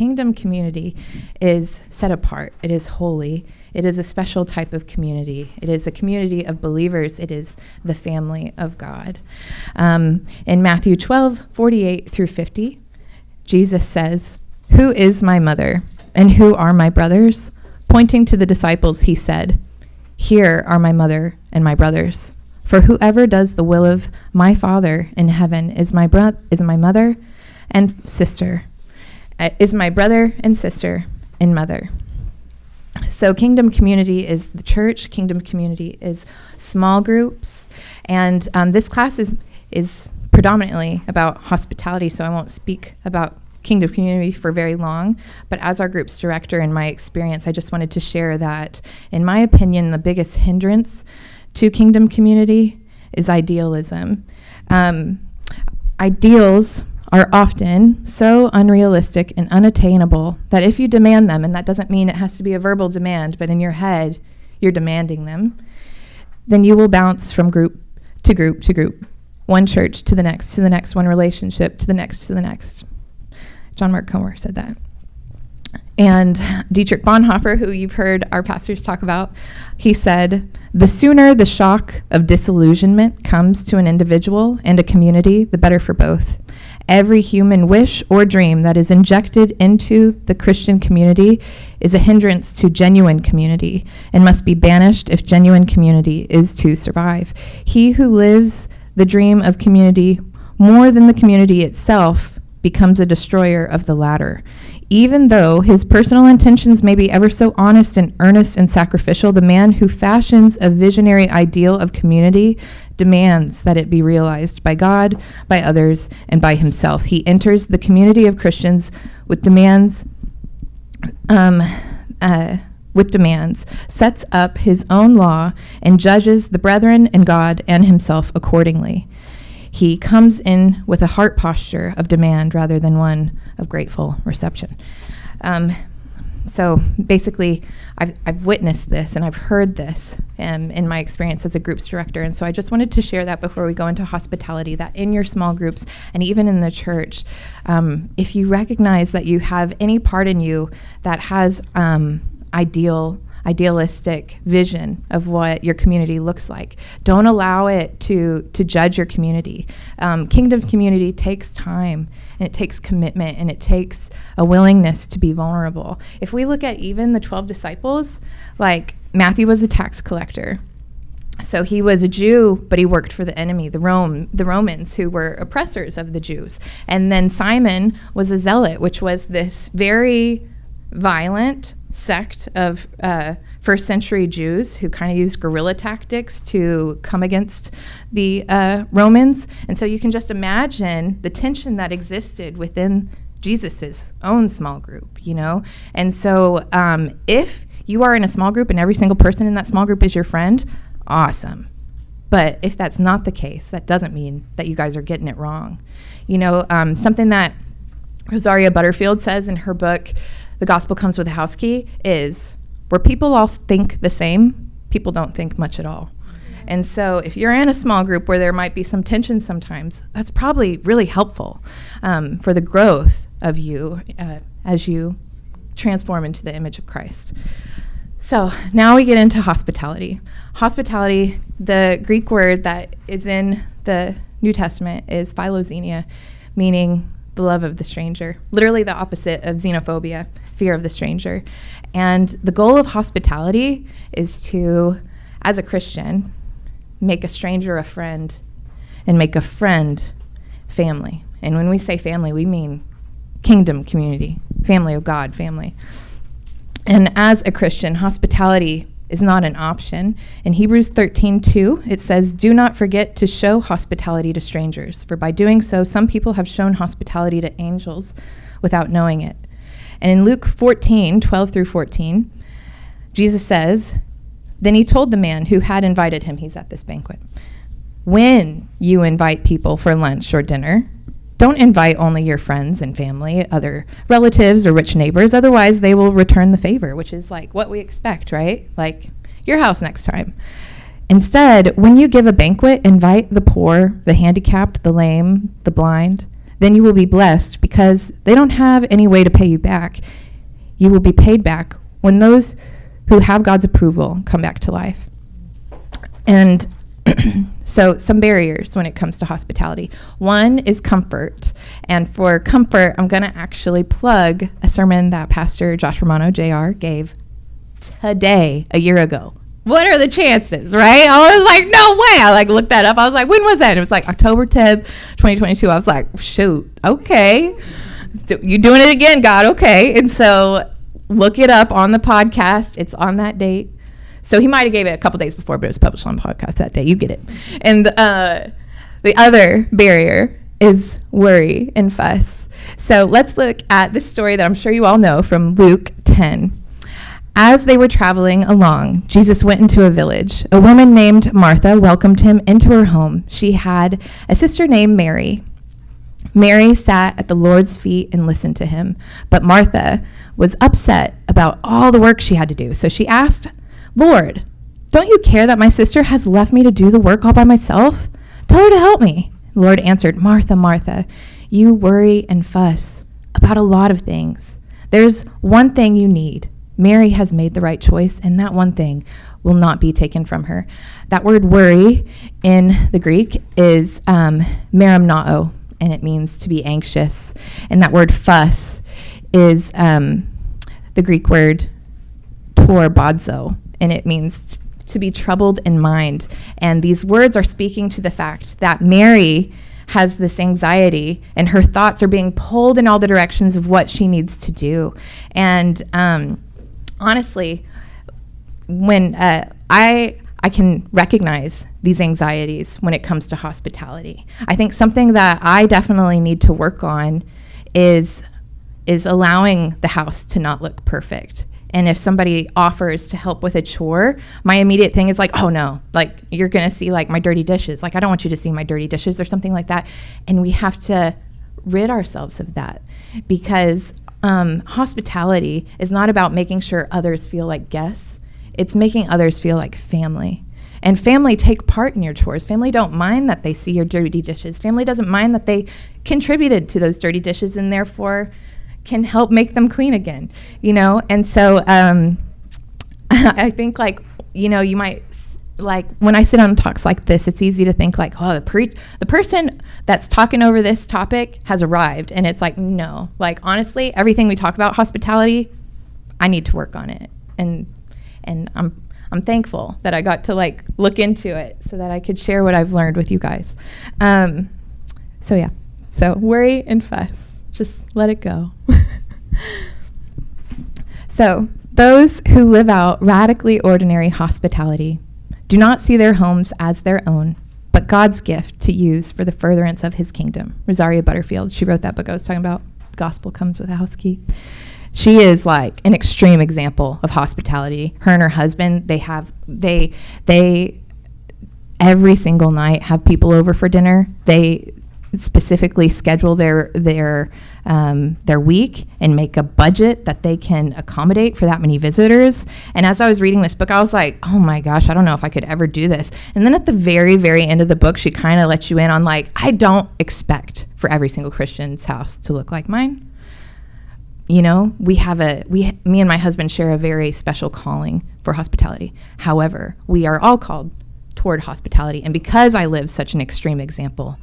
kingdom community is set apart, it is holy, it is a special type of community. It is a community of believers, it is the family of God. Um, in Matthew 12 48 through 50, Jesus says, Who is my mother, and who are my brothers? Pointing to the disciples, he said, Here are my mother and my brothers. For whoever does the will of my Father in heaven is my, bro- is my mother and sister, is my brother and sister and mother. So, kingdom community is the church, kingdom community is small groups. And um, this class is, is predominantly about hospitality, so I won't speak about Kingdom Community for very long, but as our group's director, in my experience, I just wanted to share that, in my opinion, the biggest hindrance to Kingdom Community is idealism. Um, ideals are often so unrealistic and unattainable that if you demand them, and that doesn't mean it has to be a verbal demand, but in your head, you're demanding them, then you will bounce from group to group to group, one church to the next, to the next, one relationship to the next, to the next. John Mark Comer said that. And Dietrich Bonhoeffer, who you've heard our pastors talk about, he said, The sooner the shock of disillusionment comes to an individual and a community, the better for both. Every human wish or dream that is injected into the Christian community is a hindrance to genuine community and must be banished if genuine community is to survive. He who lives the dream of community more than the community itself becomes a destroyer of the latter. Even though his personal intentions may be ever so honest and earnest and sacrificial, the man who fashions a visionary ideal of community demands that it be realized by God, by others, and by himself. He enters the community of Christians with demands. Um, uh, with demands, sets up his own law, and judges the brethren and God and himself accordingly. He comes in with a heart posture of demand rather than one of grateful reception. Um, so basically, I've, I've witnessed this and I've heard this um, in my experience as a groups director. And so I just wanted to share that before we go into hospitality that in your small groups and even in the church, um, if you recognize that you have any part in you that has um, ideal idealistic vision of what your community looks like. Don't allow it to to judge your community. Um, kingdom community takes time and it takes commitment and it takes a willingness to be vulnerable. If we look at even the 12 disciples, like Matthew was a tax collector. So he was a Jew, but he worked for the enemy, the Rome, the Romans, who were oppressors of the Jews. And then Simon was a zealot, which was this very violent sect of uh, first century Jews who kind of used guerrilla tactics to come against the uh, Romans. And so you can just imagine the tension that existed within Jesus's own small group, you know? And so um, if you are in a small group and every single person in that small group is your friend, awesome. But if that's not the case, that doesn't mean that you guys are getting it wrong. You know, um, something that Rosaria Butterfield says in her book, the gospel comes with a house key is where people all think the same, people don't think much at all. And so, if you're in a small group where there might be some tension sometimes, that's probably really helpful um, for the growth of you uh, as you transform into the image of Christ. So, now we get into hospitality. Hospitality, the Greek word that is in the New Testament is philoxenia, meaning the love of the stranger, literally the opposite of xenophobia, fear of the stranger. And the goal of hospitality is to, as a Christian, make a stranger a friend and make a friend family. And when we say family, we mean kingdom community, family of God, family. And as a Christian, hospitality is not an option. In Hebrews 13:2, it says, "Do not forget to show hospitality to strangers, for by doing so some people have shown hospitality to angels without knowing it." And in Luke 14:12 through 14, Jesus says, "Then he told the man who had invited him, he's at this banquet, when you invite people for lunch or dinner, don't invite only your friends and family, other relatives or rich neighbors. Otherwise, they will return the favor, which is like what we expect, right? Like your house next time. Instead, when you give a banquet, invite the poor, the handicapped, the lame, the blind, then you will be blessed because they don't have any way to pay you back. You will be paid back when those who have God's approval come back to life. And so, some barriers when it comes to hospitality. One is comfort. And for comfort, I'm going to actually plug a sermon that Pastor Josh Romano, JR, gave today, a year ago. What are the chances, right? I was like, no way. I like looked that up. I was like, when was that? it was like October 10th, 2022. I was like, shoot, okay. You doing it again, God, okay. And so look it up on the podcast. It's on that date. So he might have gave it a couple days before, but it was published on the podcast that day. You get it. And uh, the other barrier is worry and fuss. So let's look at this story that I'm sure you all know from Luke 10. As they were traveling along, Jesus went into a village. A woman named Martha welcomed him into her home. She had a sister named Mary. Mary sat at the Lord's feet and listened to him, but Martha was upset about all the work she had to do. So she asked, Lord, don't you care that my sister has left me to do the work all by myself? Tell her to help me. The Lord answered, Martha, Martha, you worry and fuss about a lot of things. There's one thing you need. Mary has made the right choice, and that one thing will not be taken from her. That word worry in the Greek is um, merimnao, and it means to be anxious. And that word fuss is um, the Greek word torbadzo, and it means t- to be troubled in mind. And these words are speaking to the fact that Mary has this anxiety and her thoughts are being pulled in all the directions of what she needs to do. And um, honestly, when uh, I I can recognize these anxieties when it comes to hospitality. I think something that I definitely need to work on is is allowing the house to not look perfect. And if somebody offers to help with a chore, my immediate thing is like, oh no, like you're gonna see like my dirty dishes. Like I don't want you to see my dirty dishes or something like that. And we have to rid ourselves of that because um, hospitality is not about making sure others feel like guests, it's making others feel like family. And family take part in your chores. Family don't mind that they see your dirty dishes. Family doesn't mind that they contributed to those dirty dishes and therefore can help make them clean again, you know? And so um, I think, like, you know, you might like when I sit on talks like this, it's easy to think like, oh, the pre- the person that's talking over this topic has arrived, and it's like, no, like honestly, everything we talk about hospitality, I need to work on it, and and I'm I'm thankful that I got to like look into it so that I could share what I've learned with you guys. Um, so yeah, so worry and fuss, just let it go. so those who live out radically ordinary hospitality do not see their homes as their own, but God's gift to use for the furtherance of his kingdom. Rosaria Butterfield, she wrote that book I was talking about, Gospel Comes with a House Key. She is like an extreme example of hospitality. Her and her husband, they have they they every single night have people over for dinner. They specifically schedule their their um, their week and make a budget that they can accommodate for that many visitors. And as I was reading this book, I was like, oh my gosh, I don't know if I could ever do this. And then at the very very end of the book, she kind of lets you in on like, I don't expect for every single Christian's house to look like mine. You know, we have a we me and my husband share a very special calling for hospitality. However, we are all called toward hospitality, and because I live such an extreme example,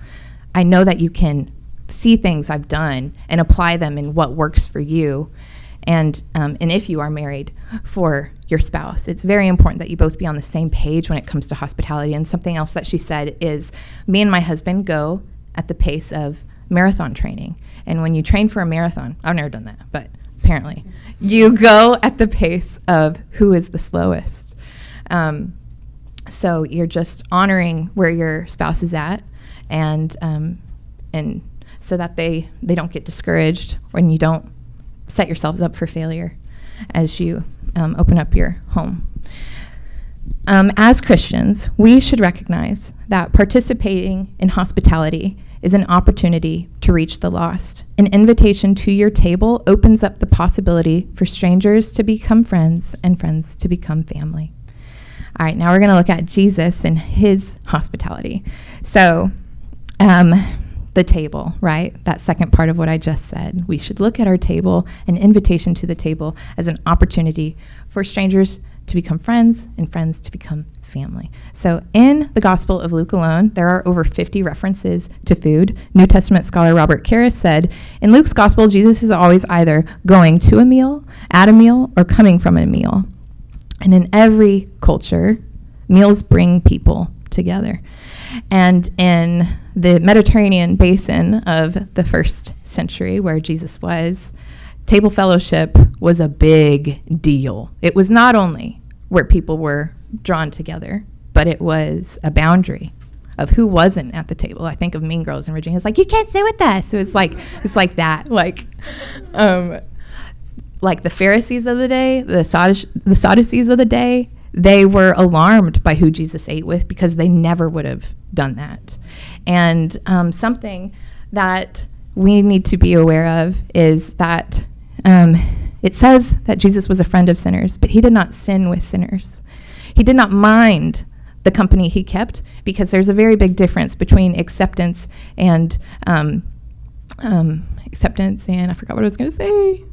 I know that you can see things I've done and apply them in what works for you. And, um, and if you are married for your spouse, it's very important that you both be on the same page when it comes to hospitality. And something else that she said is me and my husband go at the pace of marathon training. And when you train for a marathon, I've never done that, but apparently, you go at the pace of who is the slowest. Um, so you're just honoring where your spouse is at and um, and so that they they don't get discouraged when you don't set yourselves up for failure as you um, open up your home. Um, as Christians, we should recognize that participating in hospitality is an opportunity to reach the lost. An invitation to your table opens up the possibility for strangers to become friends and friends to become family. All right, now we're going to look at Jesus and his hospitality. So, um, the table, right? That second part of what I just said. We should look at our table, an invitation to the table, as an opportunity for strangers to become friends and friends to become family. So, in the Gospel of Luke alone, there are over 50 references to food. New Testament scholar Robert Karris said In Luke's Gospel, Jesus is always either going to a meal, at a meal, or coming from a meal. And in every culture, meals bring people together. And in the Mediterranean basin of the first century, where Jesus was, table fellowship was a big deal. It was not only where people were drawn together, but it was a boundary of who wasn't at the table. I think of Mean Girls and Regina's like, you can't sit with us. So it's like it's like that, like, um, like the Pharisees of the day, the the Sadducees of the day. They were alarmed by who Jesus ate with because they never would have done that. And um, something that we need to be aware of is that um, it says that Jesus was a friend of sinners, but he did not sin with sinners. He did not mind the company he kept because there's a very big difference between acceptance and um, um, acceptance and I forgot what I was going to say.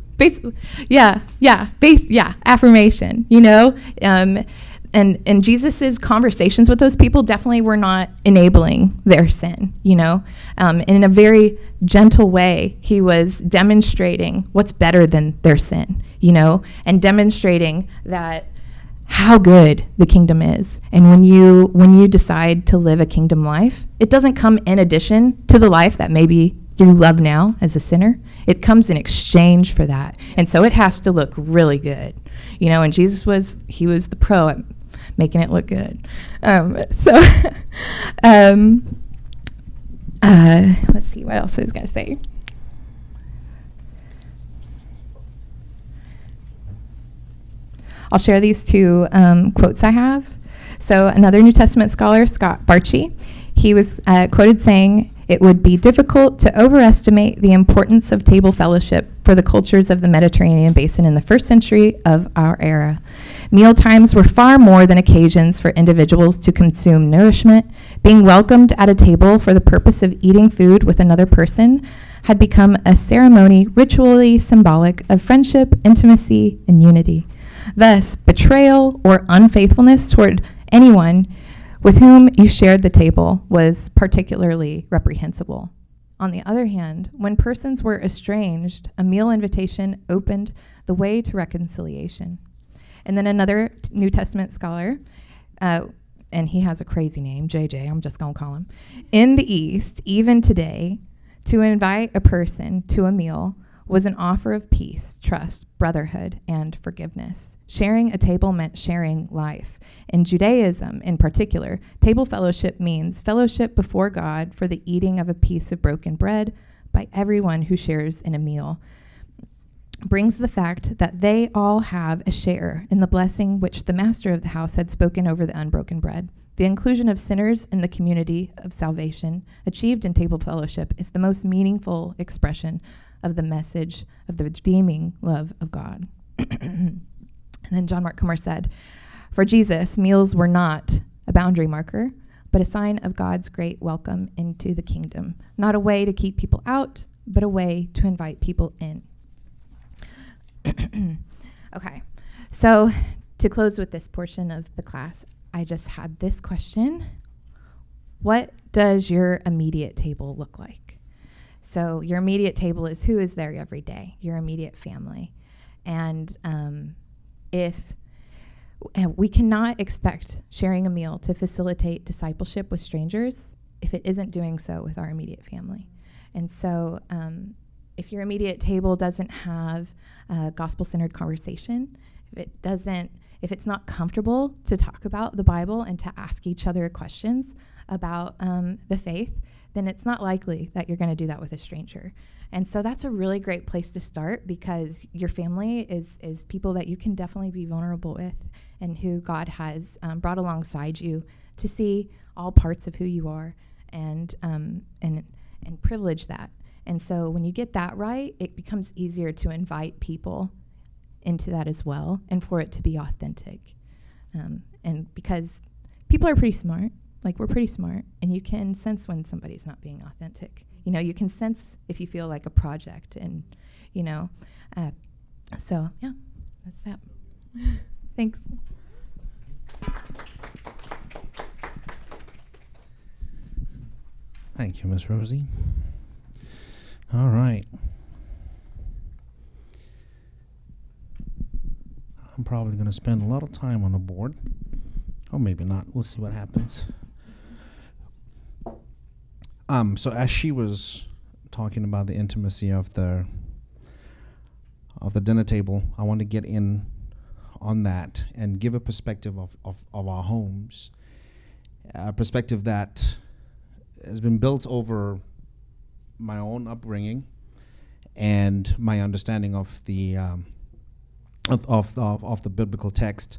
Yeah, yeah, base, yeah, affirmation. You know, um, and and Jesus's conversations with those people definitely were not enabling their sin. You know, um, in a very gentle way, he was demonstrating what's better than their sin. You know, and demonstrating that how good the kingdom is. And when you when you decide to live a kingdom life, it doesn't come in addition to the life that maybe you love now as a sinner. It comes in exchange for that. And so it has to look really good. You know, and Jesus was he was the pro at making it look good. Um, so um, uh, let's see what else I was going to say. I'll share these two um, quotes I have. So, another New Testament scholar, Scott Bartchy he was uh, quoted saying, It would be difficult to overestimate the importance of table fellowship for the cultures of the Mediterranean basin in the first century of our era. Meal times were far more than occasions for individuals to consume nourishment. Being welcomed at a table for the purpose of eating food with another person had become a ceremony ritually symbolic of friendship, intimacy, and unity. Thus, betrayal or unfaithfulness toward anyone with whom you shared the table was particularly reprehensible. On the other hand, when persons were estranged, a meal invitation opened the way to reconciliation. And then another t- New Testament scholar, uh, and he has a crazy name, JJ, I'm just going to call him. In the East, even today, to invite a person to a meal was an offer of peace, trust, brotherhood, and forgiveness. Sharing a table meant sharing life. In Judaism, in particular, table fellowship means fellowship before God for the eating of a piece of broken bread by everyone who shares in a meal. Brings the fact that they all have a share in the blessing which the master of the house had spoken over the unbroken bread. The inclusion of sinners in the community of salvation, achieved in table fellowship, is the most meaningful expression of the message of the redeeming love of God. and then John Mark Comer said, For Jesus, meals were not a boundary marker, but a sign of God's great welcome into the kingdom. Not a way to keep people out, but a way to invite people in. okay, so to close with this portion of the class, I just had this question What does your immediate table look like? So your immediate table is who is there every day, your immediate family. And um, if we cannot expect sharing a meal to facilitate discipleship with strangers if it isn't doing so with our immediate family. And so, um, if your immediate table doesn't have a gospel centered conversation, if it doesn't, if it's not comfortable to talk about the Bible and to ask each other questions about um, the faith, then it's not likely that you're going to do that with a stranger. And so that's a really great place to start because your family is is people that you can definitely be vulnerable with and who God has um, brought alongside you to see all parts of who you are and um, and and privilege that. And so when you get that right, it becomes easier to invite people into that as well and for it to be authentic. Um, and because people are pretty smart like we're pretty smart and you can sense when somebody's not being authentic you know, you can sense if you feel like a project, and you know, uh, so yeah, that's that. Thanks. Thank you, Miss Rosie. All right. I'm probably going to spend a lot of time on the board. Or maybe not. We'll see what happens. Um, so as she was talking about the intimacy of the of the dinner table, I want to get in on that and give a perspective of, of, of our homes, a perspective that has been built over my own upbringing and my understanding of the um, of, of, of, the biblical text.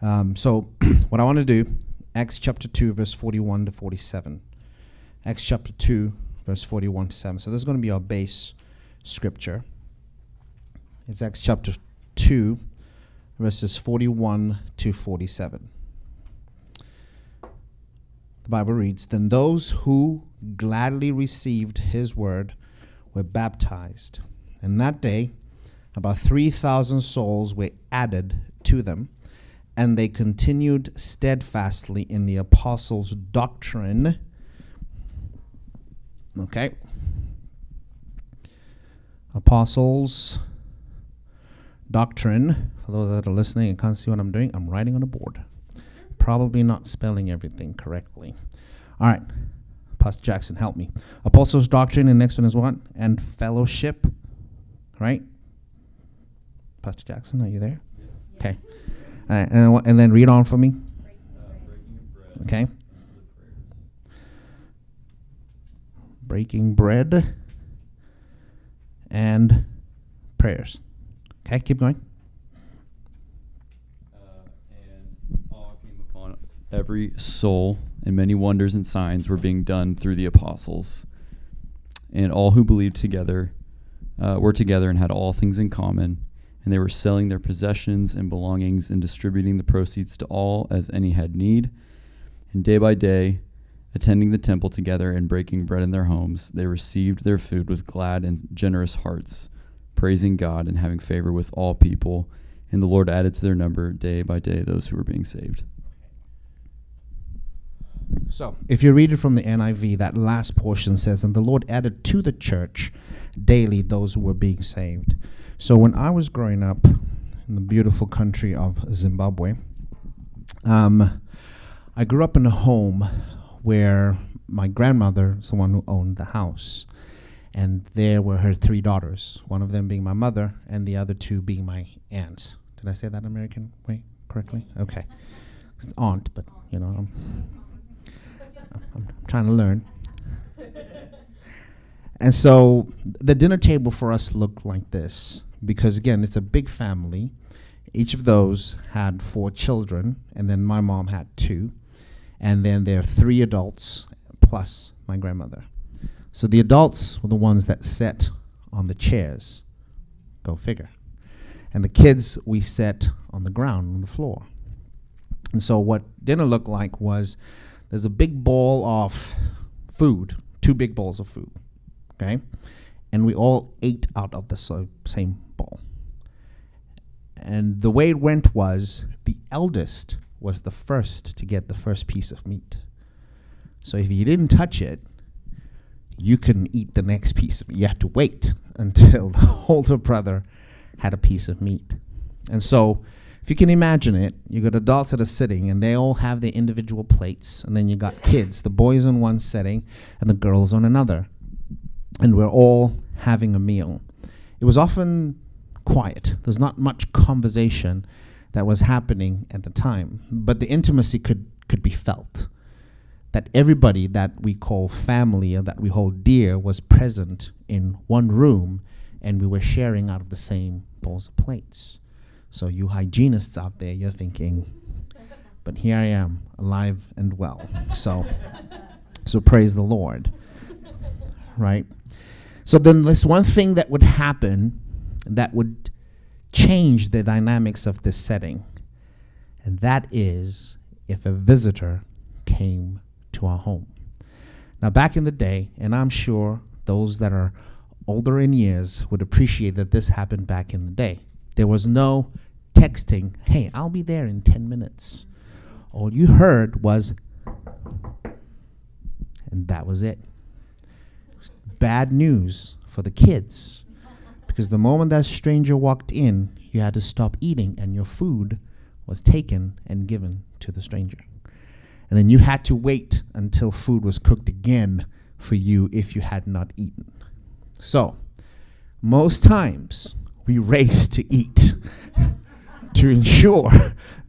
Um, so, what I want to do, Acts chapter 2, verse 41 to 47. Acts chapter 2, verse 41 to 7. So, this is going to be our base scripture. It's Acts chapter 2, verses 41 to 47. The Bible reads Then those who gladly received his word were baptized. And that day, about 3,000 souls were added to them, and they continued steadfastly in the apostles' doctrine. Okay. Apostles' doctrine. For those that are listening and can't see what I'm doing, I'm writing on a board. Probably not spelling everything correctly. All right. Pastor Jackson, help me. Apostles' doctrine, and next one is what? And fellowship, right? Pastor Jackson, are you there? Okay. Uh, and, and then read on for me. Okay. Breaking bread and prayers. Okay, keep going. Uh, and awe came upon every soul, and many wonders and signs were being done through the apostles. And all who believed together uh, were together and had all things in common and they were selling their possessions and belongings and distributing the proceeds to all as any had need. And day by day, attending the temple together and breaking bread in their homes, they received their food with glad and generous hearts, praising God and having favor with all people. And the Lord added to their number day by day those who were being saved. So, if you read it from the NIV, that last portion says, And the Lord added to the church daily those who were being saved. So when I was growing up in the beautiful country of Zimbabwe, um, I grew up in a home where my grandmother is the one who owned the house. And there were her three daughters, one of them being my mother, and the other two being my aunts. Did I say that American way correctly? Okay. It's aunt, but you know, I'm, I'm, I'm trying to learn. And so the dinner table for us looked like this because again, it's a big family. Each of those had four children, and then my mom had two, and then there are three adults plus my grandmother. So the adults were the ones that sat on the chairs. Go figure. And the kids we sat on the ground, on the floor. And so what dinner looked like was there's a big bowl of food, two big bowls of food, okay? And we all ate out of the same bowl. And the way it went was the eldest was the first to get the first piece of meat. So if you didn't touch it, you couldn't eat the next piece. You had to wait until the older brother had a piece of meat. And so, if you can imagine it, you got adults that are sitting and they all have their individual plates, and then you got kids, the boys on one setting and the girls on another. And we're all having a meal. It was often quiet. There's not much conversation that was happening at the time, but the intimacy could could be felt. That everybody that we call family or that we hold dear was present in one room, and we were sharing out of the same bowls of plates. So you hygienists out there, you're thinking, but here I am, alive and well. So, so praise the Lord, right? So then, this one thing that would happen that would change the dynamics of this setting. And that is if a visitor came to our home. Now, back in the day, and I'm sure those that are older in years would appreciate that this happened back in the day. There was no texting, hey, I'll be there in 10 minutes. All you heard was, and that was it. Bad news for the kids. Because the moment that stranger walked in, you had to stop eating, and your food was taken and given to the stranger. And then you had to wait until food was cooked again for you if you had not eaten. So, most times we race to eat to ensure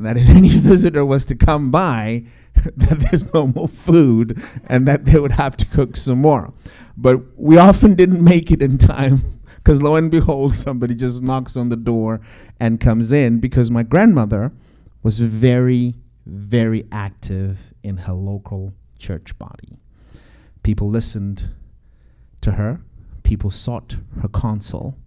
that if any visitor was to come by, that there's no more food and that they would have to cook some more. But we often didn't make it in time because lo and behold, somebody just knocks on the door and comes in because my grandmother was very, very active in her local church body. People listened to her, people sought her counsel,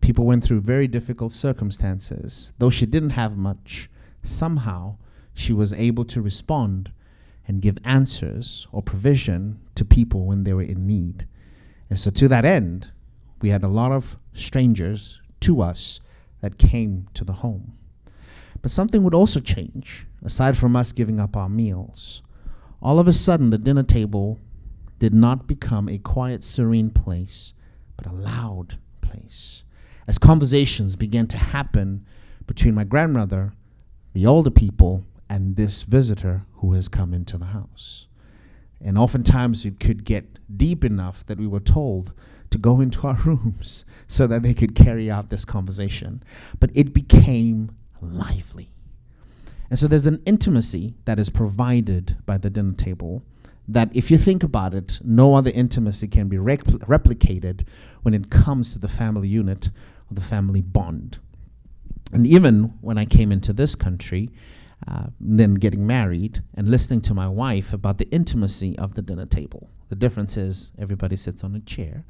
people went through very difficult circumstances. Though she didn't have much, somehow she was able to respond and give answers or provision to people when they were in need. And so, to that end, we had a lot of strangers to us that came to the home. But something would also change, aside from us giving up our meals. All of a sudden, the dinner table did not become a quiet, serene place, but a loud place. As conversations began to happen between my grandmother, the older people, and this visitor who has come into the house. And oftentimes it could get deep enough that we were told to go into our rooms so that they could carry out this conversation. But it became lively. And so there's an intimacy that is provided by the dinner table that, if you think about it, no other intimacy can be repl- replicated when it comes to the family unit or the family bond. And even when I came into this country, uh, then getting married and listening to my wife about the intimacy of the dinner table. The difference is everybody sits on a chair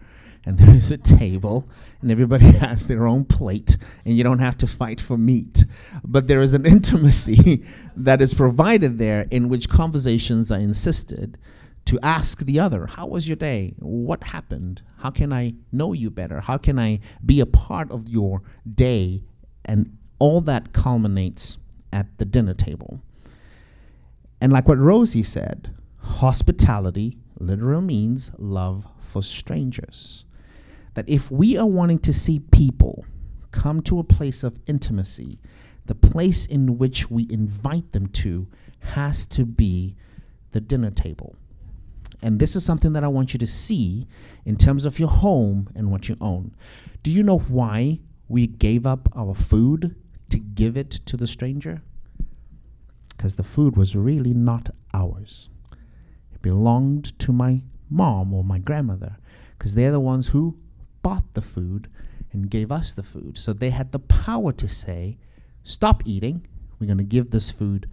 and there is a table and everybody has their own plate and you don't have to fight for meat. But there is an intimacy that is provided there in which conversations are insisted to ask the other how was your day? What happened? How can i know you better? How can i be a part of your day? And all that culminates at the dinner table and like what rosie said hospitality literal means love for strangers that if we are wanting to see people come to a place of intimacy, the place in which we invite them to has to be the dinner table. And this is something that I want you to see in terms of your home and what you own. Do you know why we gave up our food to give it to the stranger? Because the food was really not ours. It belonged to my mom or my grandmother, because they're the ones who bought the food and gave us the food. So they had the power to say, stop eating. We're going to give this food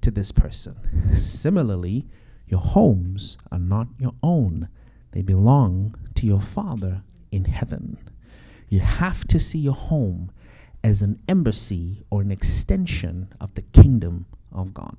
to this person. Similarly, your homes are not your own, they belong to your Father in heaven. You have to see your home as an embassy or an extension of the kingdom of God.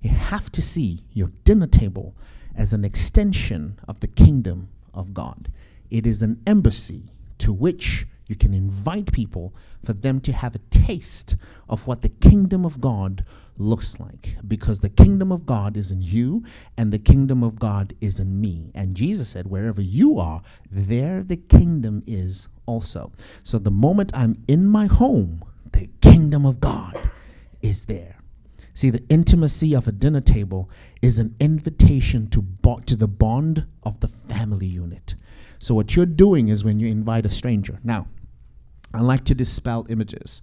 You have to see your dinner table as an extension of the kingdom of God. It is an embassy to which you can invite people for them to have a taste of what the kingdom of God looks like. Because the kingdom of God is in you, and the kingdom of God is in me. And Jesus said, Wherever you are, there the kingdom is also. So the moment I'm in my home, the kingdom of God is there. See, the intimacy of a dinner table is an invitation to, bo- to the bond of the family unit. So, what you're doing is when you invite a stranger. Now, I like to dispel images.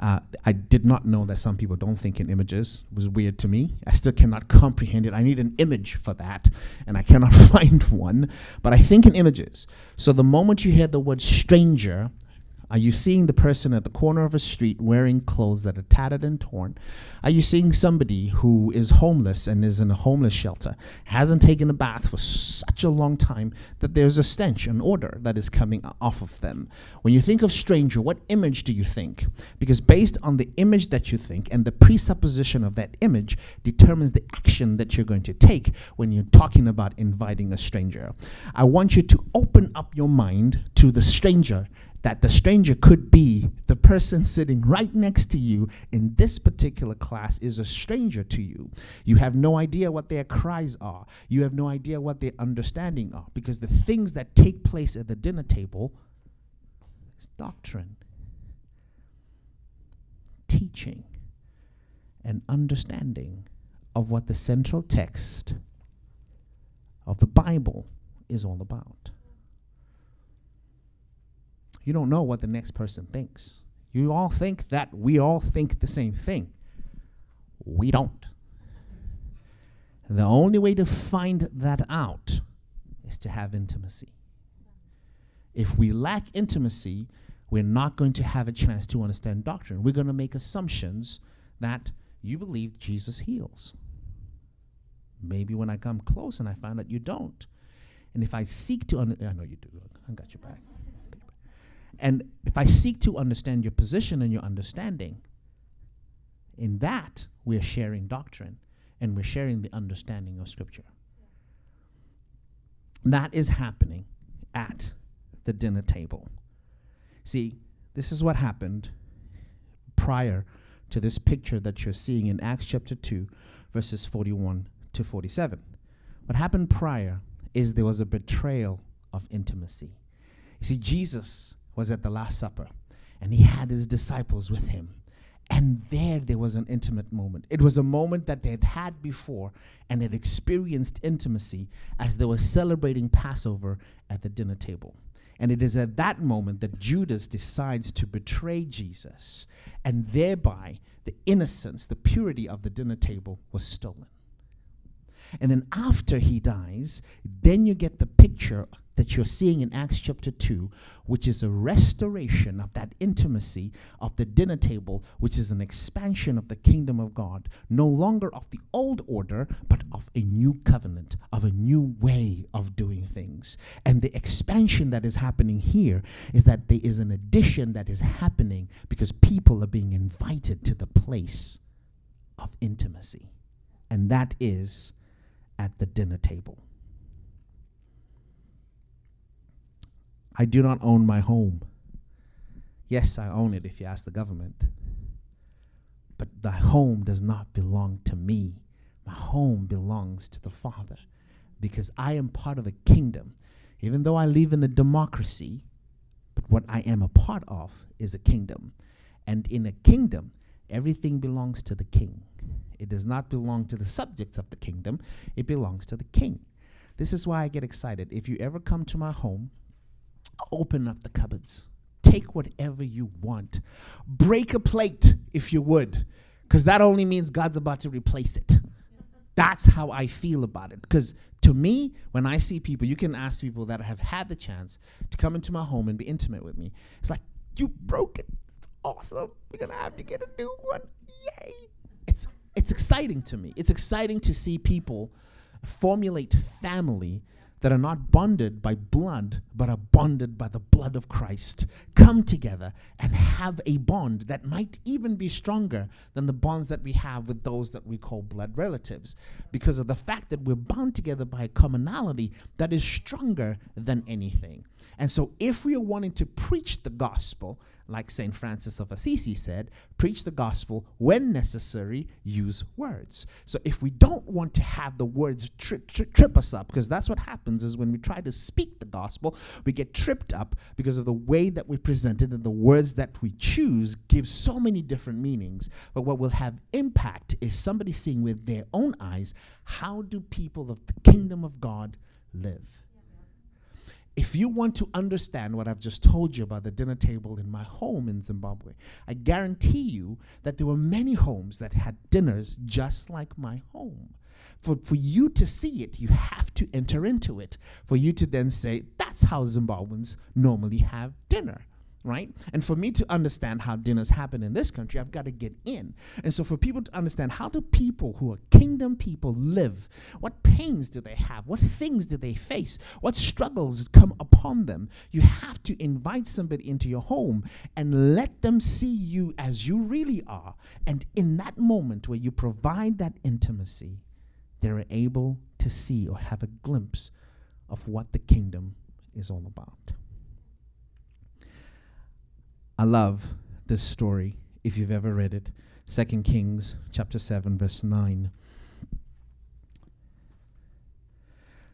Uh, I did not know that some people don't think in images. It was weird to me. I still cannot comprehend it. I need an image for that, and I cannot find one. But I think in images. So the moment you hear the word stranger, Are you seeing the person at the corner of a street wearing clothes that are tattered and torn? Are you seeing somebody who is homeless and is in a homeless shelter, hasn't taken a bath for such a long time that there's a stench, an odor that is coming off of them? When you think of stranger, what image do you think? Because based on the image that you think and the presupposition of that image determines the action that you're going to take when you're talking about inviting a stranger. I want you to open up your mind to the stranger that the stranger could be the person sitting right next to you in this particular class is a stranger to you. You have no idea what their cries are. You have no idea what their understanding are because the things that take place at the dinner table is doctrine, teaching, and understanding of what the central text of the Bible is all about. You don't know what the next person thinks. You all think that we all think the same thing. We don't. The only way to find that out is to have intimacy. If we lack intimacy, we're not going to have a chance to understand doctrine. We're going to make assumptions that you believe Jesus heals. Maybe when I come close and I find that you don't. And if I seek to, un- I know you do, I got your back. And if I seek to understand your position and your understanding, in that we're sharing doctrine and we're sharing the understanding of Scripture. That is happening at the dinner table. See, this is what happened prior to this picture that you're seeing in Acts chapter 2, verses 41 to 47. What happened prior is there was a betrayal of intimacy. You see, Jesus was at the Last Supper, and he had his disciples with him. And there, there was an intimate moment. It was a moment that they had had before and had experienced intimacy as they were celebrating Passover at the dinner table. And it is at that moment that Judas decides to betray Jesus, and thereby the innocence, the purity of the dinner table was stolen. And then after he dies, then you get the picture that you're seeing in Acts chapter 2, which is a restoration of that intimacy of the dinner table, which is an expansion of the kingdom of God, no longer of the old order, but of a new covenant, of a new way of doing things. And the expansion that is happening here is that there is an addition that is happening because people are being invited to the place of intimacy. And that is at the dinner table. I do not own my home. Yes, I own it if you ask the government. But the home does not belong to me. My home belongs to the Father because I am part of a kingdom. Even though I live in a democracy, but what I am a part of is a kingdom. And in a kingdom, everything belongs to the king. It does not belong to the subjects of the kingdom, it belongs to the king. This is why I get excited. If you ever come to my home, open up the cupboards. Take whatever you want. Break a plate if you would, because that only means God's about to replace it. That's how I feel about it. Because to me, when I see people, you can ask people that have had the chance to come into my home and be intimate with me. It's like, you broke it. It's awesome. We're going to have to get a new one. Yay. It's, it's exciting to me. It's exciting to see people formulate family that are not bonded by blood, but are bonded by the blood of Christ, come together and have a bond that might even be stronger than the bonds that we have with those that we call blood relatives, because of the fact that we're bound together by a commonality that is stronger than anything. And so, if we are wanting to preach the gospel, like St. Francis of Assisi said, preach the gospel when necessary, use words. So if we don't want to have the words tri- tri- trip us up, because that's what happens is when we try to speak the gospel, we get tripped up because of the way that we present it and the words that we choose give so many different meanings. But what will have impact is somebody seeing with their own eyes, how do people of the kingdom of God live? if you want to understand what I've just told you about the dinner table in my home in Zimbabwe, I guarantee you that there were many homes that had dinners just like my home. For, for you to see it, you have to enter into it. For you to then say, that's how Zimbabweans normally have dinner. right? And for me to understand how dinners happen in this country, I've got to get in. And so for people to understand how do people who are kingdom people live? What pains do they have? What things do they face? What struggles come upon them? You have to invite somebody into your home and let them see you as you really are. And in that moment where you provide that intimacy, they're able to see or have a glimpse of what the kingdom is all about. I love this story if you've ever read it. 2 Kings chapter 7 verse 9.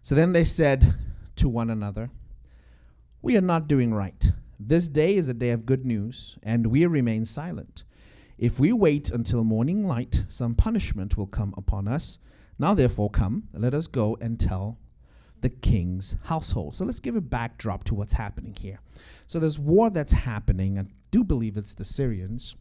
So then they said to one another, We are not doing right. This day is a day of good news, and we remain silent. If we wait until morning light, some punishment will come upon us. Now, therefore, come, let us go and tell the king's household. So let's give a backdrop to what's happening here. So there's war that's happening. I do believe it's the Syrians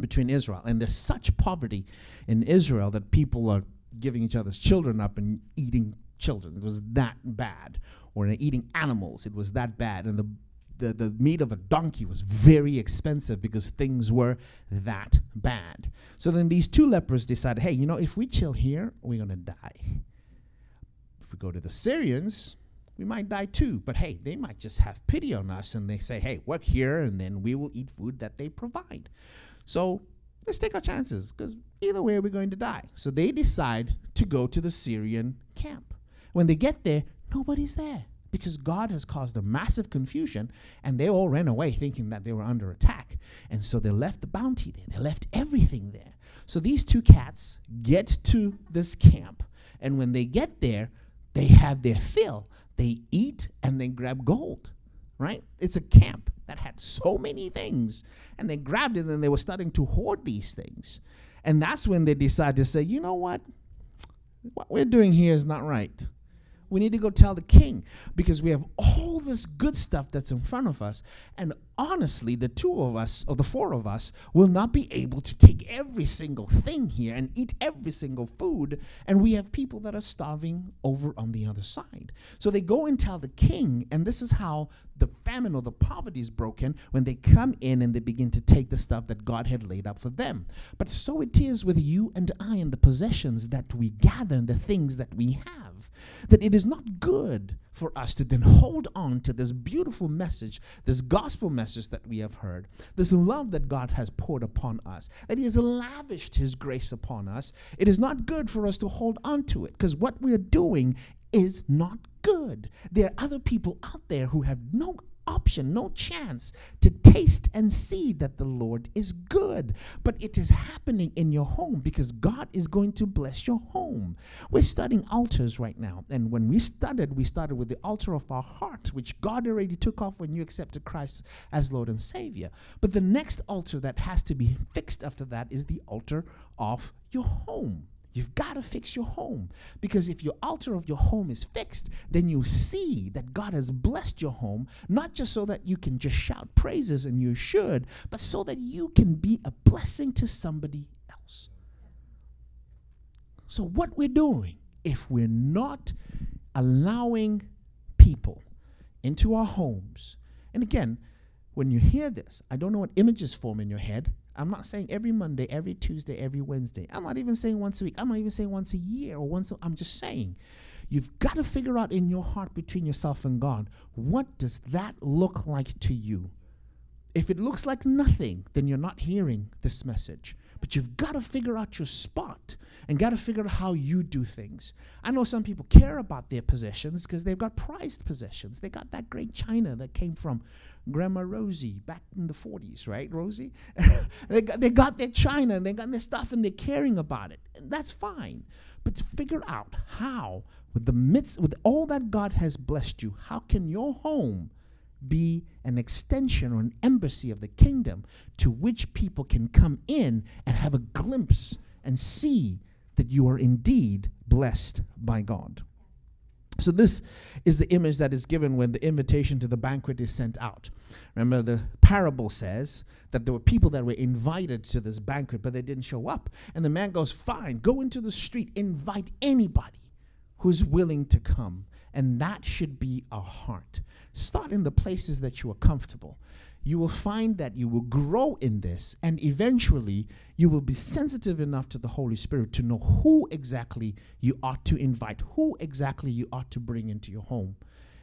between Israel. And there's such poverty in Israel that people are giving each other's children up and eating children. It was that bad. Or eating animals. It was that bad. And the the, the meat of a donkey was very expensive because things were that bad. So then these two lepers decided, hey, you know, if we chill here, we're going to die. If we go to the Syrians, we might die too. But hey, they might just have pity on us and they say, hey, work here and then we will eat food that they provide. So let's take our chances because either way we're going to die. So they decide to go to the Syrian camp. When they get there, nobody's there because God has caused a massive confusion and they all ran away thinking that they were under attack. And so they left the bounty there, they left everything there. So these two cats get to this camp. And when they get there, they have their fill. They eat and they grab gold, right? It's a camp that had so many things. And they grabbed it and they were starting to hoard these things. And that's when they decided to say, you know what? What we're doing here is not right. We need to go tell the king because we have all this good stuff that's in front of us. And honestly, the two of us, or the four of us, will not be able to take every single thing here and eat every single food. And we have people that are starving over on the other side. So they go and tell the king, and this is how the famine or the poverty is broken when they come in and they begin to take the stuff that God had laid up for them. But so it is with you and I and the possessions that we gather and the things that we have that it is not good for us to then hold on to this beautiful message, this gospel message that we have heard, this love that God has poured upon us, that He has lavished His grace upon us. It is not good for us to hold on to it because what we are doing is not good. There are other people out there who have no option, no chance to taste and see that the Lord is good. But it is happening in your home because God is going to bless your home. We're studying altars right now. And when we started, we started with the altar of our heart, which God already took off when you accepted Christ as Lord and Savior. But the next altar that has to be fixed after that is the altar of your home. You've got to fix your home. Because if your altar of your home is fixed, then you see that God has blessed your home, not just so that you can just shout praises, and you should, but so that you can be a blessing to somebody else. So, what we're doing, if we're not allowing people into our homes, and again, when you hear this, I don't know what images form in your head. I'm not saying every Monday, every Tuesday, every Wednesday. I'm not even saying once a week. I'm not even saying once a year or once. i I'm just saying you've got to figure out in your heart between yourself and God what does that look like to you? If it looks like nothing, then you're not hearing this message. But you've got to figure out your spot and got to figure out how you do things. I know some people care about their possessions because they've got prized possessions. They got that great china that came from Grandma Rosie back in the 40s, right, Rosie? they, got, they got their china and they got their stuff and they're caring about it. And that's fine. But figure out how, with the midst, with all that God has blessed you, how can your home be an extension or an embassy of the kingdom to which people can come in and have a glimpse and see that you are indeed blessed by God. So, this is the image that is given when the invitation to the banquet is sent out. Remember, the parable says that there were people that were invited to this banquet, but they didn't show up. And the man goes, Fine, go into the street, invite anybody who's willing to come. And that should be our heart. Start in the places that you are comfortable. You will find that you will grow in this, and eventually you will be sensitive enough to the Holy Spirit to know who exactly you ought to invite, who exactly you ought to bring into your home.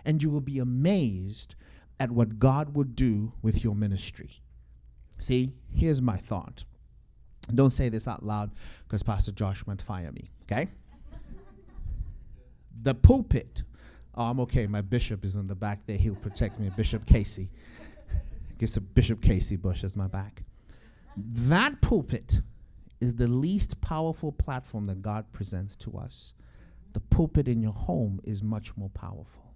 And you will be amazed at what God will do with your ministry. See, here's my thought. Don't say this out loud because Pastor Josh might fire me, okay? the pulpit. Oh, I'm okay. My bishop is in the back there. He'll protect me. Bishop Casey. Gets a Bishop Casey Bush as my back. That pulpit is the least powerful platform that God presents to us. The pulpit in your home is much more powerful.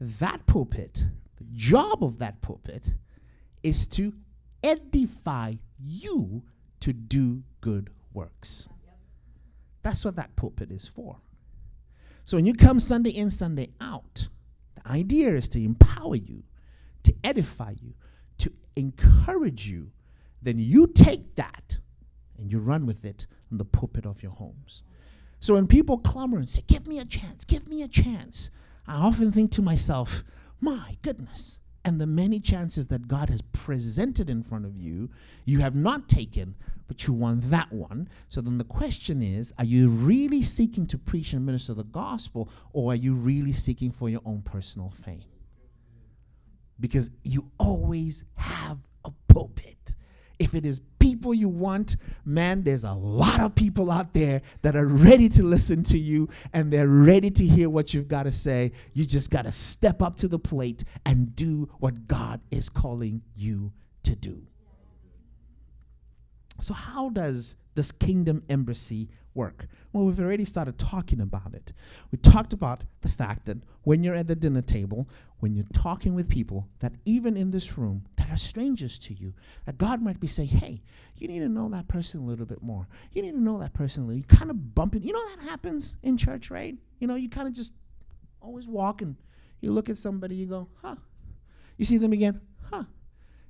That pulpit, the job of that pulpit, is to edify you to do good works. That's what that pulpit is for. So when you come Sunday in, Sunday out, the idea is to empower you, to edify you, to encourage you. Then you take that and you run with it on the pulpit of your homes. So when people clamor and say, Give me a chance, give me a chance, I often think to myself, My goodness, and the many chances that God has presented in front of you, you have not taken, but you want that one. So then the question is are you really seeking to preach and minister the gospel, or are you really seeking for your own personal fame? Because you always have a pulpit. If it is people you want, man, there's a lot of people out there that are ready to listen to you and they're ready to hear what you've got to say. You just got to step up to the plate and do what God is calling you to do. So, how does this kingdom embassy work? Well, we've already started talking about it. We talked about the fact that when you're at the dinner table, when you're talking with people, that even in this room that are strangers to you, that God might be saying, hey, you need to know that person a little bit more. You need to know that person a little. You kind of bump it. You know that happens in church, right? You know, you kind of just always walk and you look at somebody, you go, huh. You see them again, huh.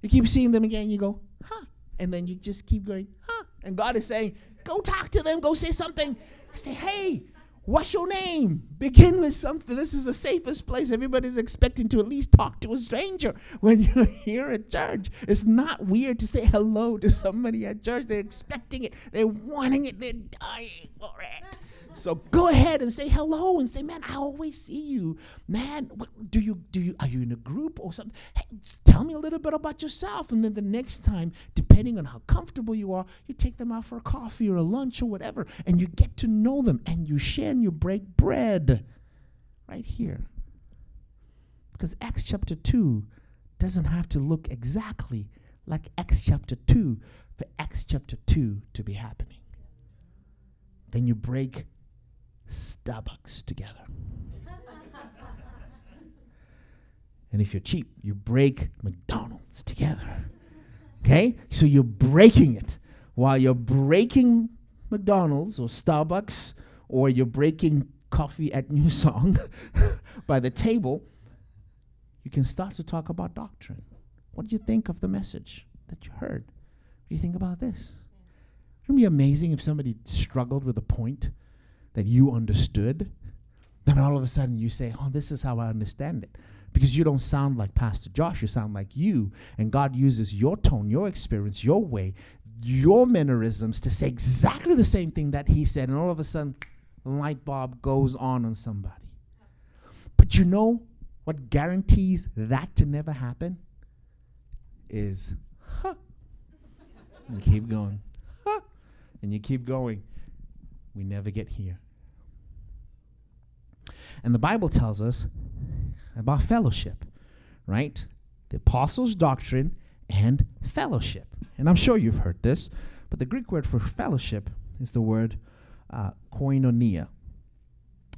You keep seeing them again, you go, huh and then you just keep going, huh? And God is saying, go talk to them, go say something. Say, hey, what's your name? Begin with something. This is the safest place. Everybody's expecting to at least talk to a stranger when you're here at church. It's not weird to say hello to somebody at church. They're expecting it, they're wanting it, they're dying for it. So go ahead and say hello and say, man, I always see you. Man, do you do you are you in a group or something? Hey, tell me a little bit about yourself. And then the next time, depending on how comfortable you are, you take them out for a coffee or a lunch or whatever, and you get to know them and you share and you break bread right here. Because Acts chapter 2 doesn't have to look exactly like Acts chapter 2 for Acts chapter 2 to be happening. Then you break Starbucks together. and if you're cheap, you break McDonald's together. Okay? So you're breaking it. While you're breaking McDonald's or Starbucks or you're breaking coffee at New Song by the table, you can start to talk about doctrine. What do you think of the message that you heard? What do you think about this? Wouldn't it be amazing if somebody struggled with a point that you understood, then all of a sudden you say, Oh, this is how I understand it. Because you don't sound like Pastor Josh, you sound like you. And God uses your tone, your experience, your way, your mannerisms to say exactly the same thing that He said. And all of a sudden, light bulb goes on on somebody. But you know what guarantees that to never happen? Is, huh. And you keep going, huh. And you keep going we never get here. And the Bible tells us about fellowship, right? The apostles' doctrine and fellowship. And I'm sure you've heard this, but the Greek word for fellowship is the word uh, koinonia.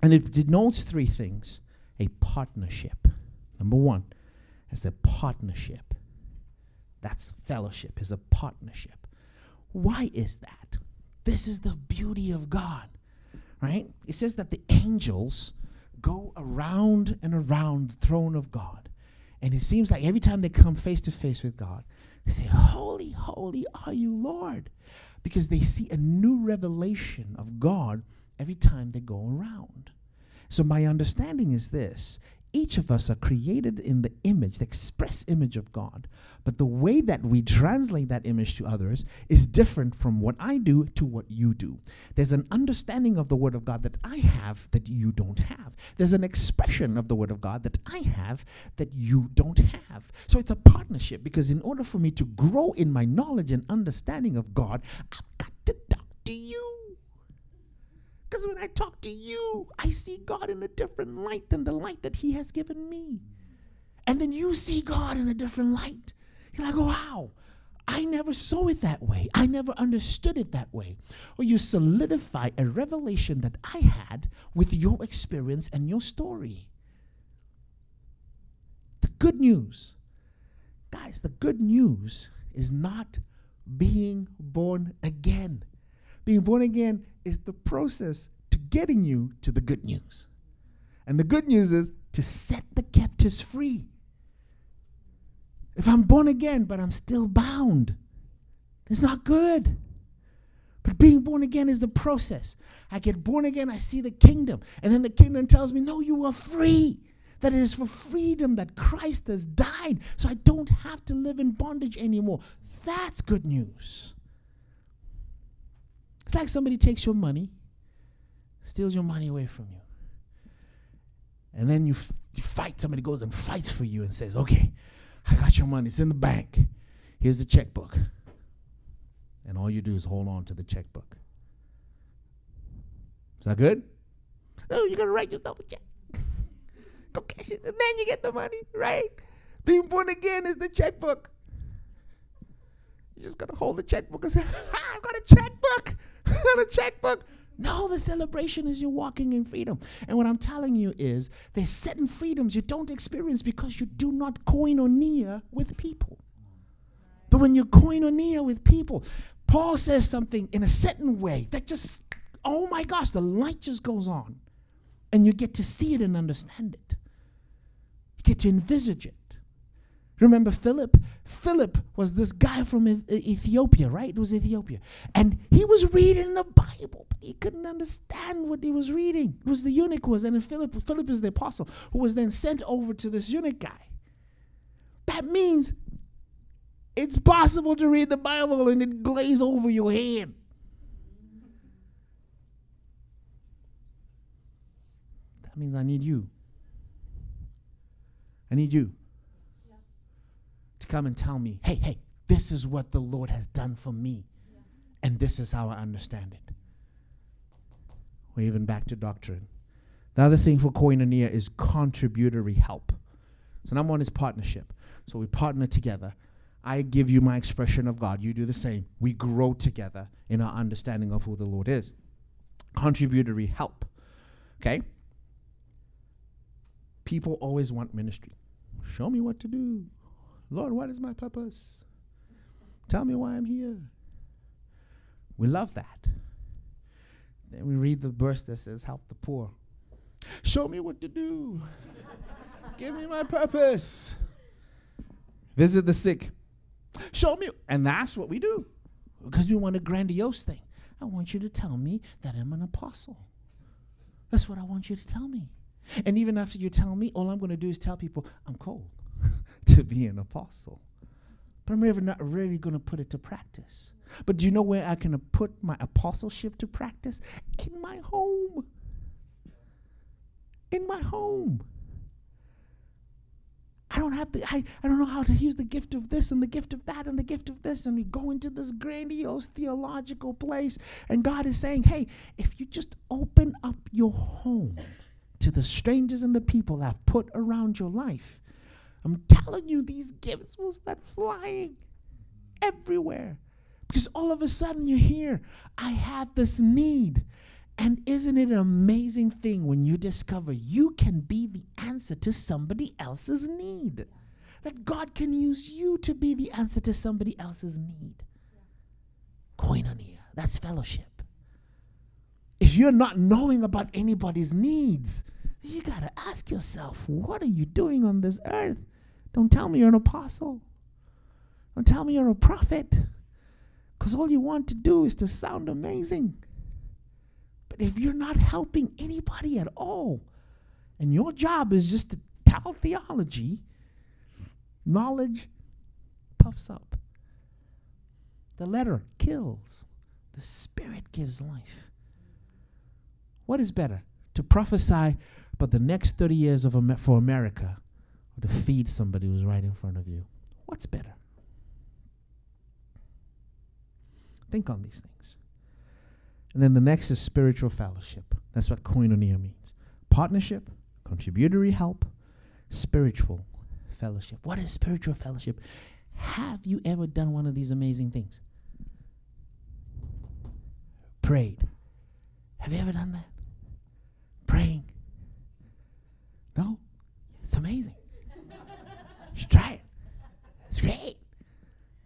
And it denotes three things a partnership. Number one, as a partnership. That's fellowship, is a partnership. Why is that? This is the beauty of God, right? It says that the angels go around and around the throne of God. And it seems like every time they come face to face with God, they say, Holy, holy are you, Lord. Because they see a new revelation of God every time they go around. So, my understanding is this each of us are created in the image, the express image of God. But the way that we translate that image to others is different from what I do to what you do. There's an understanding of the Word of God that I have that you don't have. There's an expression of the Word of God that I have that you don't have. So it's a partnership because in order for me to grow in my knowledge and understanding of God, I've got to talk to you. Because when I talk to you, I see God in a different light than the light that He has given me. And then you see God in a different light. You're like, wow, I never saw it that way. I never understood it that way. Or you solidify a revelation that I had with your experience and your story. The good news, guys, the good news is not being born again. Being born again is the process to getting you to the good news. And the good news is to set the captives free. If I'm born again, but I'm still bound, it's not good. But being born again is the process. I get born again, I see the kingdom. And then the kingdom tells me, no, you are free. That it is for freedom that Christ has died. So I don't have to live in bondage anymore. That's good news. It's like somebody takes your money, steals your money away from you. And then you, f- you fight, somebody goes and fights for you and says, Okay, I got your money, it's in the bank. Here's the checkbook. And all you do is hold on to the checkbook. Is that good? Oh, you gotta write yourself a check. Go cash it, and then you get the money, right? Being born again is the checkbook. You just gotta hold the checkbook and say, I've got a checkbook. a checkbook. No, the celebration is you're walking in freedom. And what I'm telling you is there's certain freedoms you don't experience because you do not coin koinonia with people. But when you coin koinonia with people, Paul says something in a certain way that just, oh my gosh, the light just goes on. And you get to see it and understand it. You get to envisage it. Remember Philip? Philip was this guy from Ethiopia, right? It was Ethiopia. And he was reading the Bible, but he couldn't understand what he was reading. It was the eunuch was, and Philip, Philip is the apostle, who was then sent over to this eunuch guy. That means it's possible to read the Bible and it glaze over your head. That means I need you. I need you come and tell me, hey, hey, this is what the Lord has done for me. And this is how I understand it. We're even back to doctrine. The other thing for koinonia is contributory help. So number one is partnership. So we partner together. I give you my expression of God. You do the same. We grow together in our understanding of who the Lord is. Contributory help. Okay? People always want ministry. Show me what to do. Lord, what is my purpose? Tell me why I'm here. We love that. Then we read the verse that says, Help the poor. Show me what to do. Give me my purpose. Visit the sick. Show me. And that's what we do because we want a grandiose thing. I want you to tell me that I'm an apostle. That's what I want you to tell me. And even after you tell me, all I'm going to do is tell people I'm cold. to be an apostle. But I'm never not really going to put it to practice. But do you know where I can put my apostleship to practice? In my home. In my home. I don't have the I, I don't know how to use the gift of this and the gift of that and the gift of this. And we go into this grandiose theological place. And God is saying, hey, if you just open up your home to the strangers and the people I've put around your life, I'm telling you, these gifts will start flying everywhere. Because all of a sudden you hear, I have this need. And isn't it an amazing thing when you discover you can be the answer to somebody else's need? That God can use you to be the answer to somebody else's need. Koinonia, that's fellowship. If you're not knowing about anybody's needs, you got to ask yourself, what are you doing on this earth? Don't tell me you're an apostle. Don't tell me you're a prophet. Because all you want to do is to sound amazing. But if you're not helping anybody at all, and your job is just to tell theology, knowledge puffs up. The letter kills, the spirit gives life. What is better, to prophesy about the next 30 years of Amer- for America or to feed somebody who's right in front of you? What's better? Think on these things. And then the next is spiritual fellowship. That's what koinonia means partnership, contributory help, spiritual fellowship. What is spiritual fellowship? Have you ever done one of these amazing things? Prayed. Have you ever done that? Praying. No? It's amazing. you should try it. Great.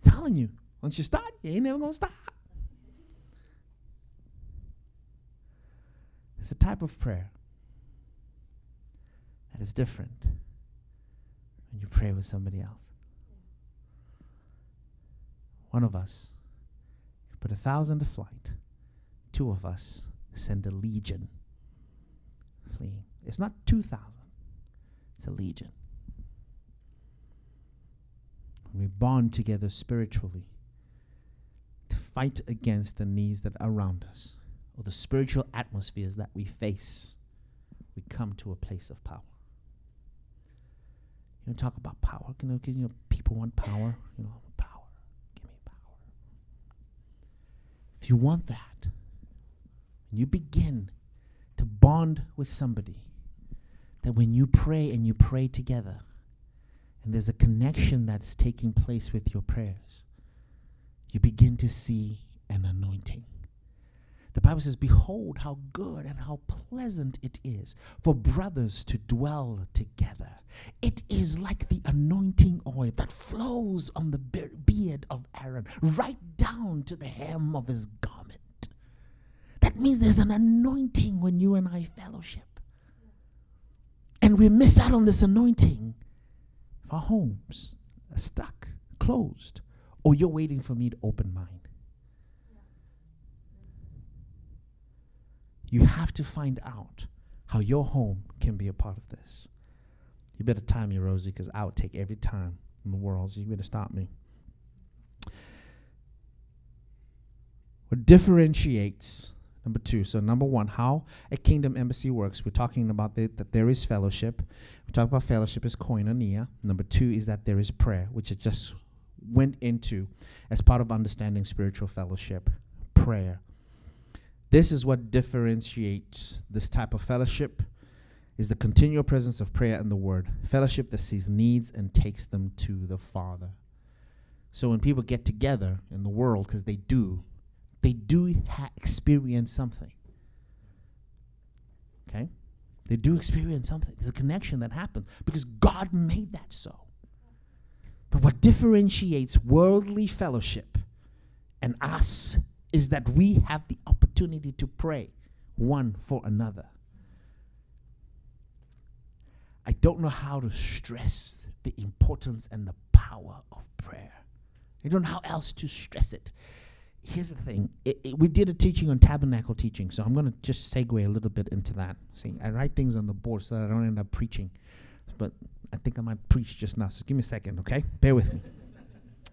I'm telling you, once you start, you ain't never gonna stop. It's a type of prayer that is different when you pray with somebody else. One of us put a thousand to flight, two of us send a legion fleeing. It's not 2,000, it's a legion. When we bond together spiritually to fight against the needs that are around us or the spiritual atmospheres that we face, we come to a place of power. You know, talk about power. You know, you know, people want power. You know, power. Give me power. If you want that, you begin to bond with somebody, that when you pray and you pray together, and there's a connection that's taking place with your prayers, you begin to see an anointing. The Bible says, Behold, how good and how pleasant it is for brothers to dwell together. It is like the anointing oil that flows on the beard of Aaron, right down to the hem of his garment. That means there's an anointing when you and I fellowship. And we miss out on this anointing if our homes are stuck, closed, or you're waiting for me to open mine. You have to find out how your home can be a part of this. You better time me, Rosie, because I would take every time in the world, so you better stop me. What differentiates number two? So, number one, how a kingdom embassy works. We're talking about the, that there is fellowship. We talk about fellowship as koinonia. Number two is that there is prayer, which it just went into as part of understanding spiritual fellowship. Prayer. This is what differentiates this type of fellowship is the continual presence of prayer and the word. Fellowship that sees needs and takes them to the Father. So when people get together in the world, because they do, they do ha- experience something. Okay? They do experience something. There's a connection that happens because God made that so. But what differentiates worldly fellowship and us is that we have the opportunity to pray one for another. I don't know how to stress the importance and the power of prayer. I don't know how else to stress it. Here's the thing it, it, we did a teaching on tabernacle teaching, so I'm going to just segue a little bit into that. See, I write things on the board so that I don't end up preaching, but I think I might preach just now. So give me a second, okay? Bear with me.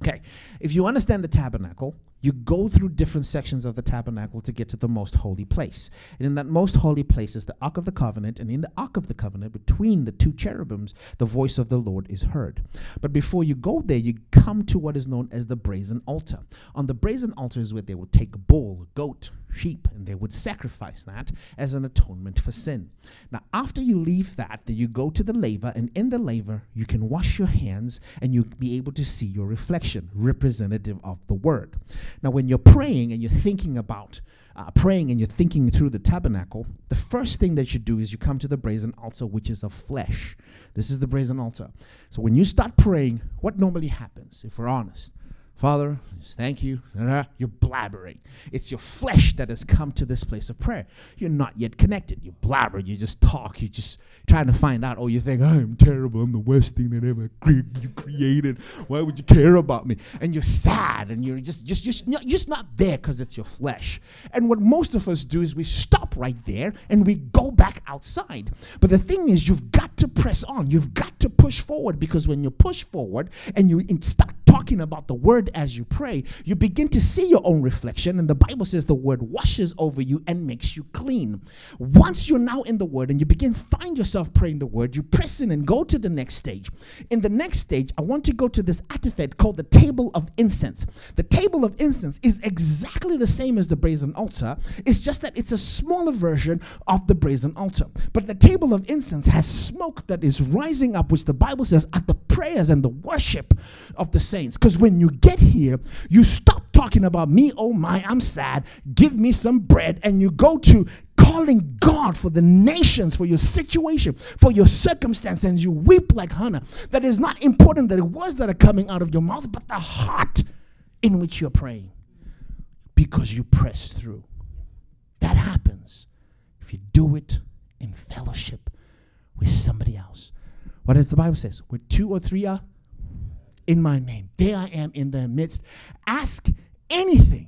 Okay, if you understand the tabernacle, you go through different sections of the tabernacle to get to the most holy place. And in that most holy place is the Ark of the Covenant, and in the Ark of the Covenant, between the two cherubims, the voice of the Lord is heard. But before you go there, you come to what is known as the brazen altar. On the brazen altar is where they would take a bull, a goat, sheep, and they would sacrifice that as an atonement for sin. Now, after you leave that, then you go to the laver, and in the laver, you can wash your hands and you'll be able to see your reflection, representative of the word. Now, when you're praying and you're thinking about uh, praying and you're thinking through the tabernacle, the first thing that you do is you come to the brazen altar, which is of flesh. This is the brazen altar. So when you start praying, what normally happens, if we're honest? Father, thank you. Uh, you're blabbering. It's your flesh that has come to this place of prayer. You're not yet connected. You blabber. You just talk. You just trying to find out. Oh, you think I'm terrible. I'm the worst thing that ever cre- you created. Why would you care about me? And you're sad, and you're just just just you're just not there because it's your flesh. And what most of us do is we stop right there and we go back outside. But the thing is, you've got to press on. You've got to push forward because when you push forward and you in- start talking about the word as you pray, you begin to see your own reflection. And the Bible says the word washes over you and makes you clean. Once you're now in the word and you begin find yourself praying the word, you press in and go to the next stage. In the next stage, I want to go to this artifact called the table of incense. The table of incense is exactly the same as the brazen altar. It's just that it's a smaller version of the brazen altar. But the table of incense has smoke that is rising up, which the Bible says at the prayers and the worship of the saints saints. Because when you get here, you stop talking about me, oh my, I'm sad, give me some bread, and you go to calling God for the nations, for your situation, for your circumstance, and you weep like Hannah. That is not important that it was that are coming out of your mouth, but the heart in which you're praying because you press through. That happens if you do it in fellowship with somebody else. What does the Bible says? Where two or three are in my name. There I am in their midst. Ask anything.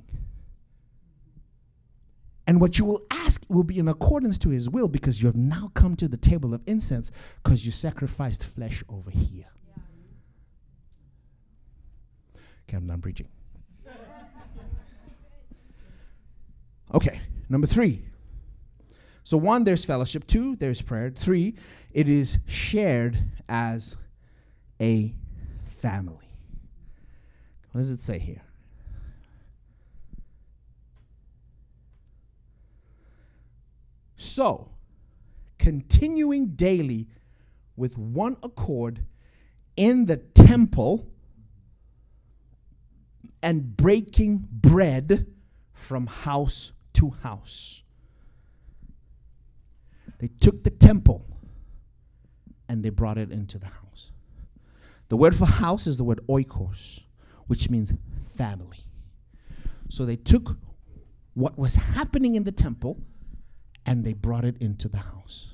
And what you will ask will be in accordance to his will because you have now come to the table of incense because you sacrificed flesh over here. Okay, I'm done preaching. okay, number three. So, one, there's fellowship. Two, there's prayer. Three, it is shared as a family. What does it say here? So, continuing daily with one accord in the temple and breaking bread from house to house. They took the temple and they brought it into the house. The word for house is the word oikos, which means family. So they took what was happening in the temple and they brought it into the house.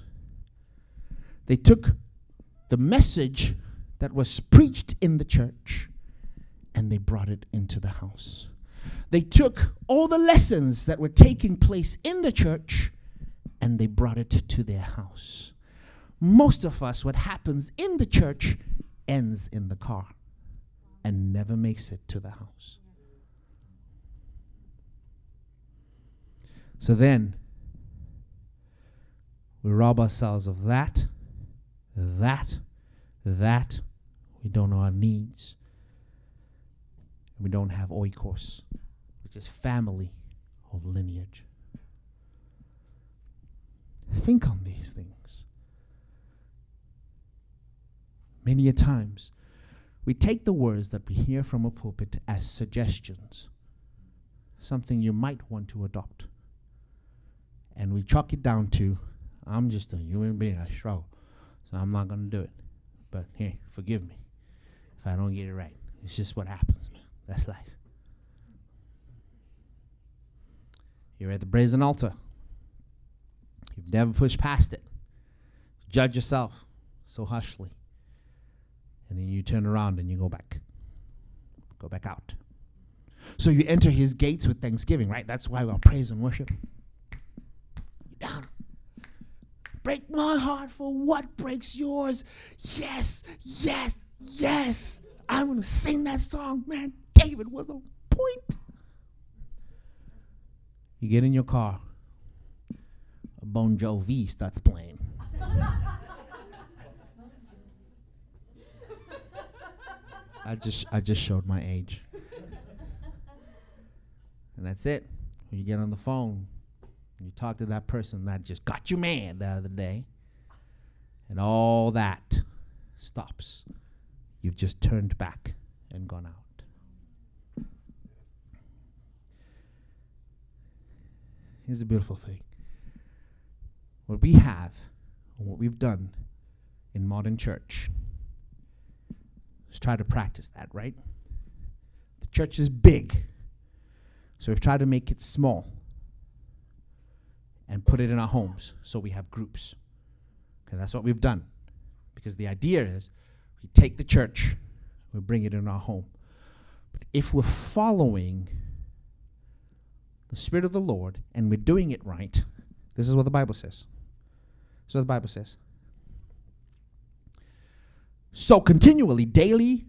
They took the message that was preached in the church and they brought it into the house. They took all the lessons that were taking place in the church and they brought it to their house. Most of us, what happens in the church ends in the car and never makes it to the house. So then, we rob ourselves of that, that, that. We don't know our needs. We don't have oikos, which is family or lineage. Think on these things. Many a times, we take the words that we hear from a pulpit as suggestions, something you might want to adopt. And we chalk it down to, I'm just a human being, I struggle, so I'm not going to do it. But hey, forgive me if I don't get it right. It's just what happens, man. That's life. You're at the brazen altar. You've never pushed past it. Judge yourself so hushly and then you turn around and you go back. Go back out. So you enter his gates with thanksgiving, right? That's why we praise and worship. Down. Break my heart for what breaks yours. Yes, yes, yes. I'm going to sing that song. Man, David was on point. You get in your car, Bon Jovi starts playing. I just I just showed my age. and that's it. When you get on the phone, you talk to that person that just got you mad the other day, and all that stops. You've just turned back and gone out. Here's a beautiful thing. What we have, what we've done in modern church Let's try to practice that, right? The Church is big. So we've tried to make it small and put it in our homes so we have groups. Okay, that's what we've done. Because the idea is we take the church, we bring it in our home. But if we're following the Spirit of the Lord and we're doing it right, this is what the Bible says. So the Bible says. So continually, daily,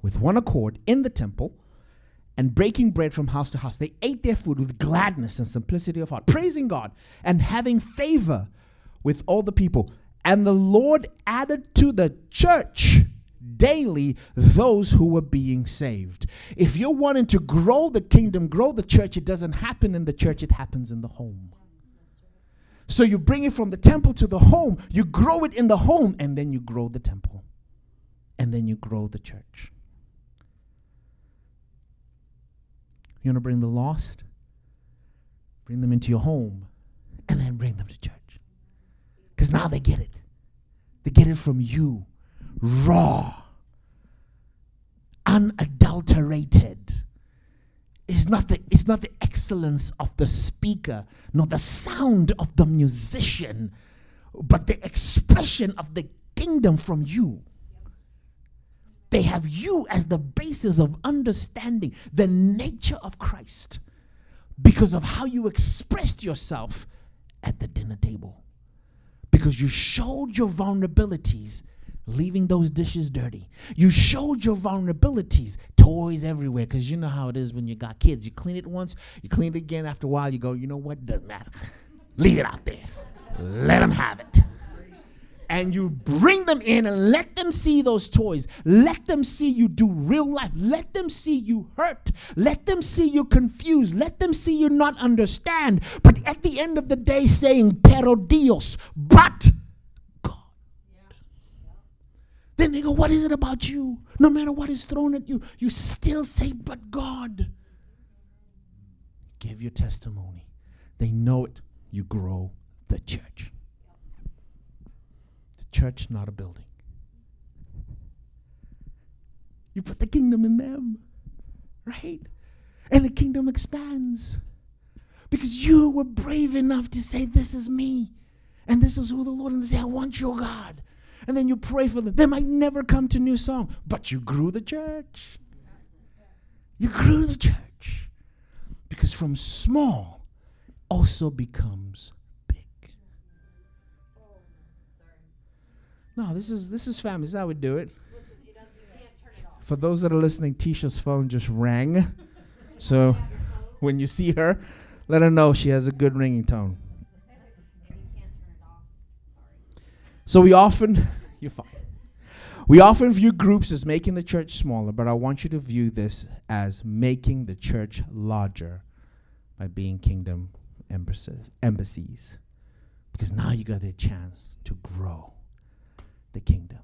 with one accord in the temple, and breaking bread from house to house, they ate their food with gladness and simplicity of heart, praising God and having favor with all the people. And the Lord added to the church daily those who were being saved. If you're wanting to grow the kingdom, grow the church, it doesn't happen in the church, it happens in the home. So you bring it from the temple to the home, you grow it in the home, and then you grow the temple. And then you grow the church. You want to bring the lost? Bring them into your home, and then bring them to church. Because now they get it. They get it from you, raw, unadulterated. It's not the it's not the excellence of the speaker, nor the sound of the musician, but the expression of the kingdom from you. They have you as the basis of understanding the nature of Christ because of how you expressed yourself at the dinner table. Because you showed your vulnerabilities, leaving those dishes dirty. You showed your vulnerabilities, toys everywhere. Because you know how it is when you got kids. You clean it once, you clean it again. After a while, you go, you know what? Doesn't matter. Leave it out there. Let them have it and you bring them in and let them see those toys. Let them see you do real life. Let them see you hurt. Let them see you confused. Let them see you not understand. But at the end of the day, saying, Pero Dios, but God. Then they go, What is it about you? No matter what is thrown at you, you still say, But God. Give your testimony. They know it. You grow the church church, not a building. You put the kingdom in them, right? And the kingdom expands. Because you were brave enough to say, This is me. And this is who the Lord, and they say, I want your God. And then you pray for them. They might never come to new song, but you grew the church. You grew the church. Because from small also becomes No, this is this is family. This is how we do it. For those that are listening, Tisha's phone just rang. So when you see her, let her know she has a good ringing tone. So we often you're fine. We often view groups as making the church smaller, but I want you to view this as making the church larger by being kingdom embassies. embassies. Because now you got a chance to grow the kingdom.